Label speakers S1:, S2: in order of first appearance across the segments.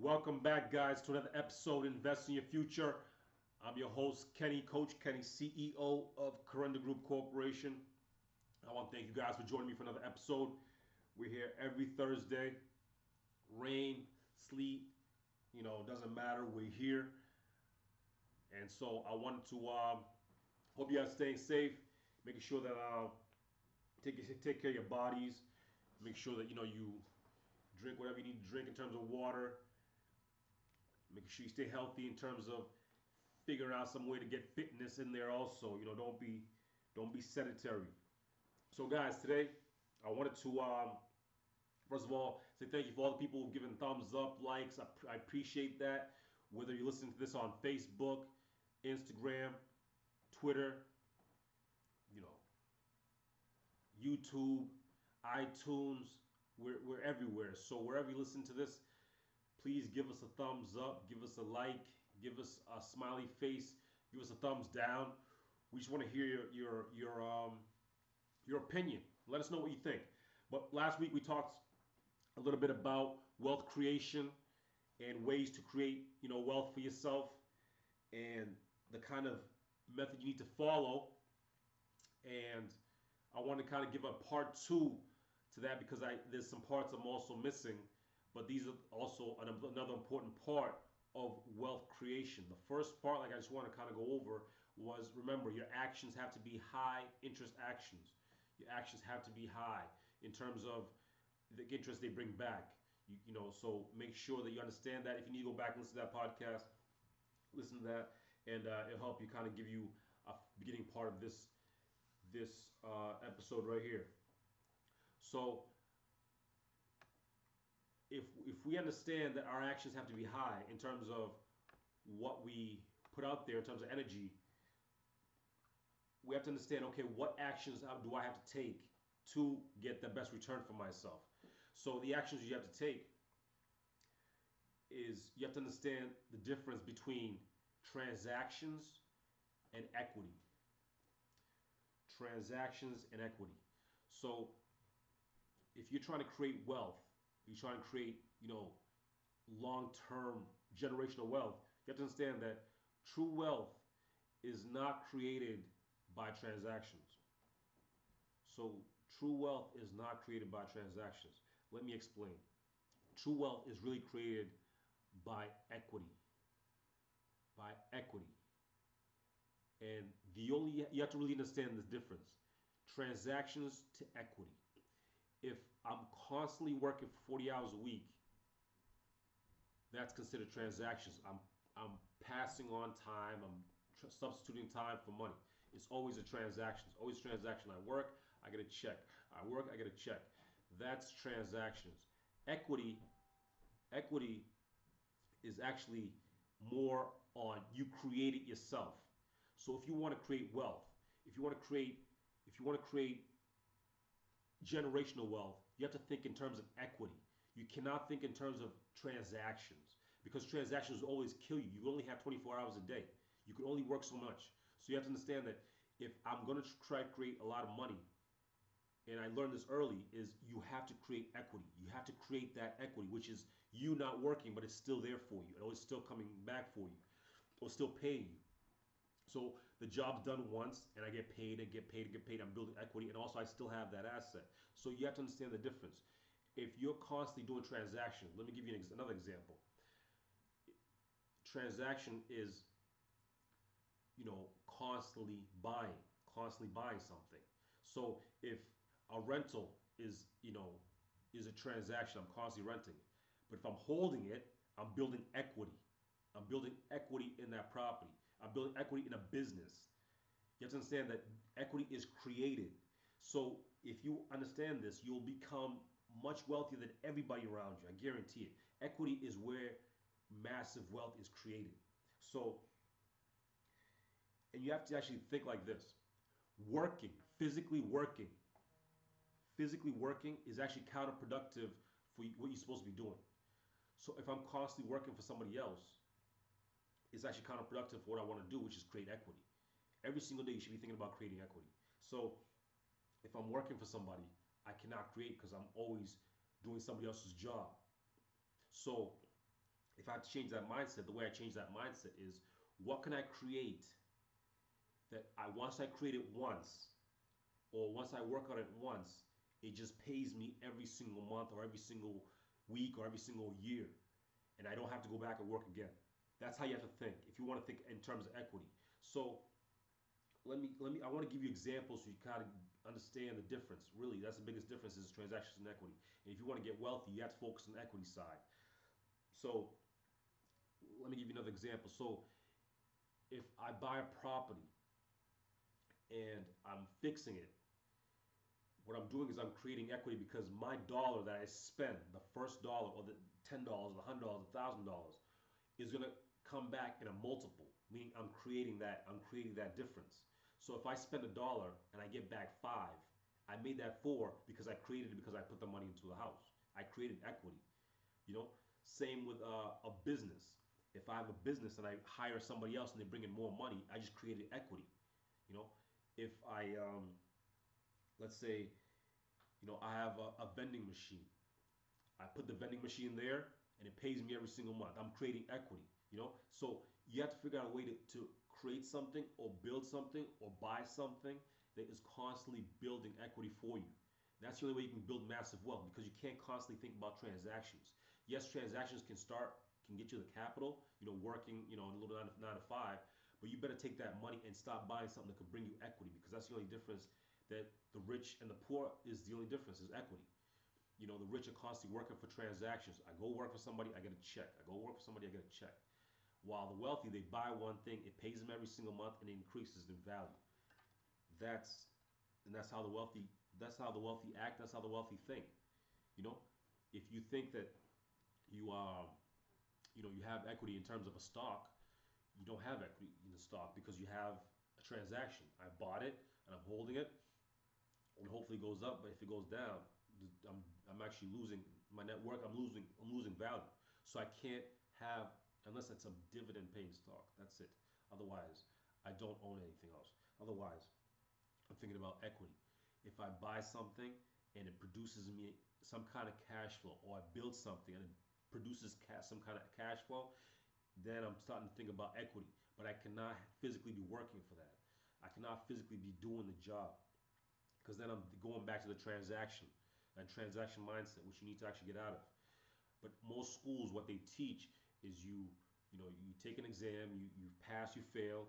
S1: Welcome back, guys, to another episode Invest in Your Future. I'm your host, Kenny, Coach Kenny, CEO of Corunda Group Corporation. I want to thank you guys for joining me for another episode. We're here every Thursday. Rain, sleet, you know, doesn't matter. We're here. And so I wanted to uh, hope you guys staying safe, making sure that uh, take take care of your bodies, make sure that you know you drink whatever you need to drink in terms of water, making sure you stay healthy in terms of figuring out some way to get fitness in there also. You know, don't be don't be sedentary. So guys, today I wanted to um, first of all say thank you for all the people who've given thumbs up, likes. I, I appreciate that. Whether you're listening to this on Facebook, Instagram, Twitter, you know, YouTube, iTunes, we're, we're everywhere. So wherever you listen to this, please give us a thumbs up, give us a like, give us a smiley face, give us a thumbs down. We just want to hear your your your um your opinion. Let us know what you think. But last week we talked a little bit about wealth creation and ways to create, you know, wealth for yourself and the kind of method you need to follow. And I want to kind of give a part two to that because I there's some parts I'm also missing, but these are also an, another important part of wealth creation. The first part, like I just want to kind of go over, was remember your actions have to be high interest actions. Your actions have to be high in terms of the interest they bring back. You, you know, so make sure that you understand that. If you need to go back and listen to that podcast, listen to that, and uh, it'll help you kind of give you a beginning part of this this uh, episode right here. So if if we understand that our actions have to be high in terms of what we put out there in terms of energy, we have to understand okay, what actions uh, do I have to take to get the best return for myself? So the actions you have to take is you have to understand the difference between transactions and equity. Transactions and equity. So if you're trying to create wealth, you're trying to create, you know, long-term generational wealth, you have to understand that true wealth is not created by transactions. So true wealth is not created by transactions. Let me explain. True wealth is really created by equity. By equity. And the only you have to really understand the difference. Transactions to equity if I'm constantly working 40 hours a week, that's considered transactions. I'm I'm passing on time. I'm tr- substituting time for money. It's always a transaction. It's always a transaction. I work, I get a check. I work, I get a check. That's transactions. Equity, equity is actually more on you create it yourself. So if you want to create wealth, if you want to create, if you want to create generational wealth, you have to think in terms of equity. You cannot think in terms of transactions because transactions always kill you. You only have 24 hours a day. You can only work so much. So you have to understand that if I'm going to try to create a lot of money, and I learned this early, is you have to create equity. You have to create that equity, which is you not working, but it's still there for you. It's still coming back for you. Or still paying you. So the job's done once and I get paid and get paid and get paid. I'm building equity and also I still have that asset. So you have to understand the difference. If you're constantly doing transactions, let me give you an ex another example. Transaction is, you know, constantly buying, constantly buying something. So if a rental is, you know, is a transaction, I'm constantly renting. But if I'm holding it, I'm building equity. I'm building equity in that property. I'm building equity in a business. You have to understand that equity is created. So if you understand this, you'll become much wealthier than everybody around you. I guarantee it. Equity is where massive wealth is created. So, and you have to actually think like this working, physically working, physically working is actually counterproductive for what you're supposed to be doing. So if I'm constantly working for somebody else, is actually counterproductive for what I want to do, which is create equity. Every single day you should be thinking about creating equity. So if I'm working for somebody, I cannot create because I'm always doing somebody else's job. So if I change that mindset, the way I change that mindset is what can I create that I once I create it once, or once I work on it once, it just pays me every single month or every single week or every single year, and I don't have to go back and work again. That's how you have to think if you want to think in terms of equity. So let me let me I want to give you examples so you kind of understand the difference. Really, that's the biggest difference is transactions and equity. And if you want to get wealthy, you have to focus on the equity side. So let me give you another example. So if I buy a property and I'm fixing it, what I'm doing is I'm creating equity because my dollar that I spend, the first dollar or the ten dollars, the hundred dollars, the thousand dollars, is gonna come back in a multiple. Meaning I'm creating that, I'm creating that difference. So if I spend a dollar and I get back five, I made that four because I created it because I put the money into the house. I created equity. You know, same with uh, a business. If I have a business and I hire somebody else and they bring in more money, I just created equity. You know, if I, um, let's say, you know, I have a, a vending machine. I put the vending machine there and it pays me every single month. I'm creating equity. You know, so you have to figure out a way to, to create something or build something or buy something that is constantly building equity for you. That's the only way you can build massive wealth because you can't constantly think about transactions. Yes, transactions can start, can get you the capital, you know, working, you know, a little nine to, nine to five, but you better take that money and stop buying something that could bring you equity because that's the only difference that the rich and the poor is the only difference is equity. You know, the rich are constantly working for transactions. I go work for somebody, I get a check. I go work for somebody, I get a check. While the wealthy, they buy one thing, it pays them every single month, and it increases in value. That's and that's how the wealthy that's how the wealthy act. That's how the wealthy think. You know, if you think that you are, you know, you have equity in terms of a stock, you don't have equity in the stock because you have a transaction. I bought it and I'm holding it, and hopefully it goes up. But if it goes down, I'm I'm actually losing my network. I'm losing I'm losing value. So I can't have unless it's a dividend paying stock. That's it. Otherwise, I don't own anything else. Otherwise, I'm thinking about equity. If I buy something and it produces me some kind of cash flow, or I build something and it produces cash, some kind of cash flow, then I'm starting to think about equity. But I cannot physically be working for that. I cannot physically be doing the job because then I'm going back to the transaction and transaction mindset, which you need to actually get out of. But most schools, what they teach is you you know you take an exam you you pass you fail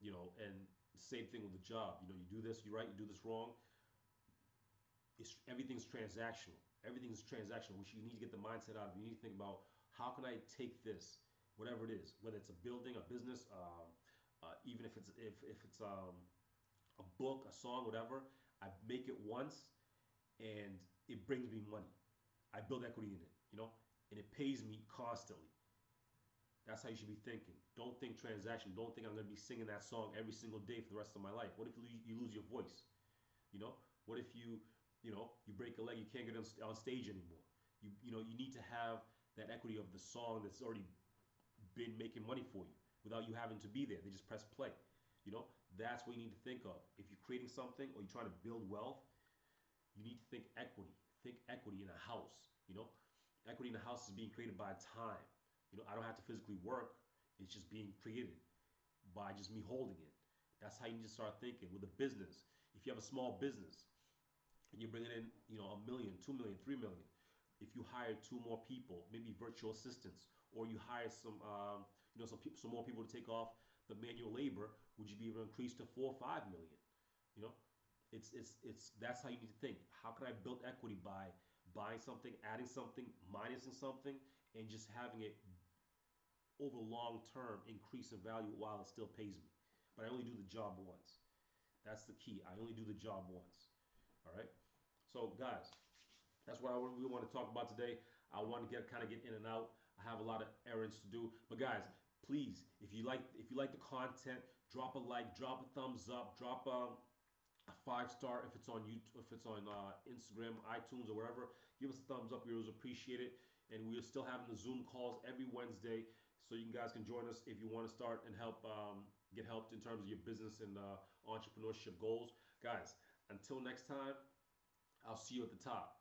S1: you know and same thing with the job. You know you do this you right you do this wrong. It's everything's transactional. Everything's transactional which you need to get the mindset out of. You need to think about how can i take this whatever it is whether it's a building a business uh, uh, even if it's if, if it's um, a book a song whatever i make it once and it brings me money. I build equity in it you know and it pays me constantly. That's how you should be thinking. Don't think transaction. Don't think I'm going to be singing that song every single day for the rest of my life. What if you lose your voice? You know, what if you, you know, you break a leg, you can't get on, stage anymore. You, you know, you need to have that equity of the song that's already been making money for you without you having to be there. They just press play. You know, that's what you need to think of. If you're creating something or you're trying to build wealth, you need to think equity. Think equity in a house. You know, equity in the house is being created by time. You know, I don't have to physically work. It's just being created by just me holding it. That's how you need to start thinking with a business. If you have a small business and you're bringing in, you know, a million, two million, three million, if you hire two more people, maybe virtual assistants, or you hire some, um, you know, some people, some more people to take off the manual labor, would you be able to increase to four or five million? You know, it's it's it's that's how you need to think. How can I build equity by buying something, adding something, minusing something, and just having it over long term increase in value while it still pays me. But I only do the job once. That's the key. I only do the job once. All right. So guys, that's what I, we want to talk about today. I want to get kind of get in and out. I have a lot of errands to do. But guys, please, if you like if you like the content, drop a like, drop a thumbs up, drop a five star if it's on YouTube, if it's on uh, Instagram, iTunes, or wherever. Give us a thumbs up. We always appreciate it. And we are still having the Zoom calls every Wednesday, so you guys can join us if you want to start and help um, get helped in terms of your business and uh, entrepreneurship goals, guys. Until next time, I'll see you at the top.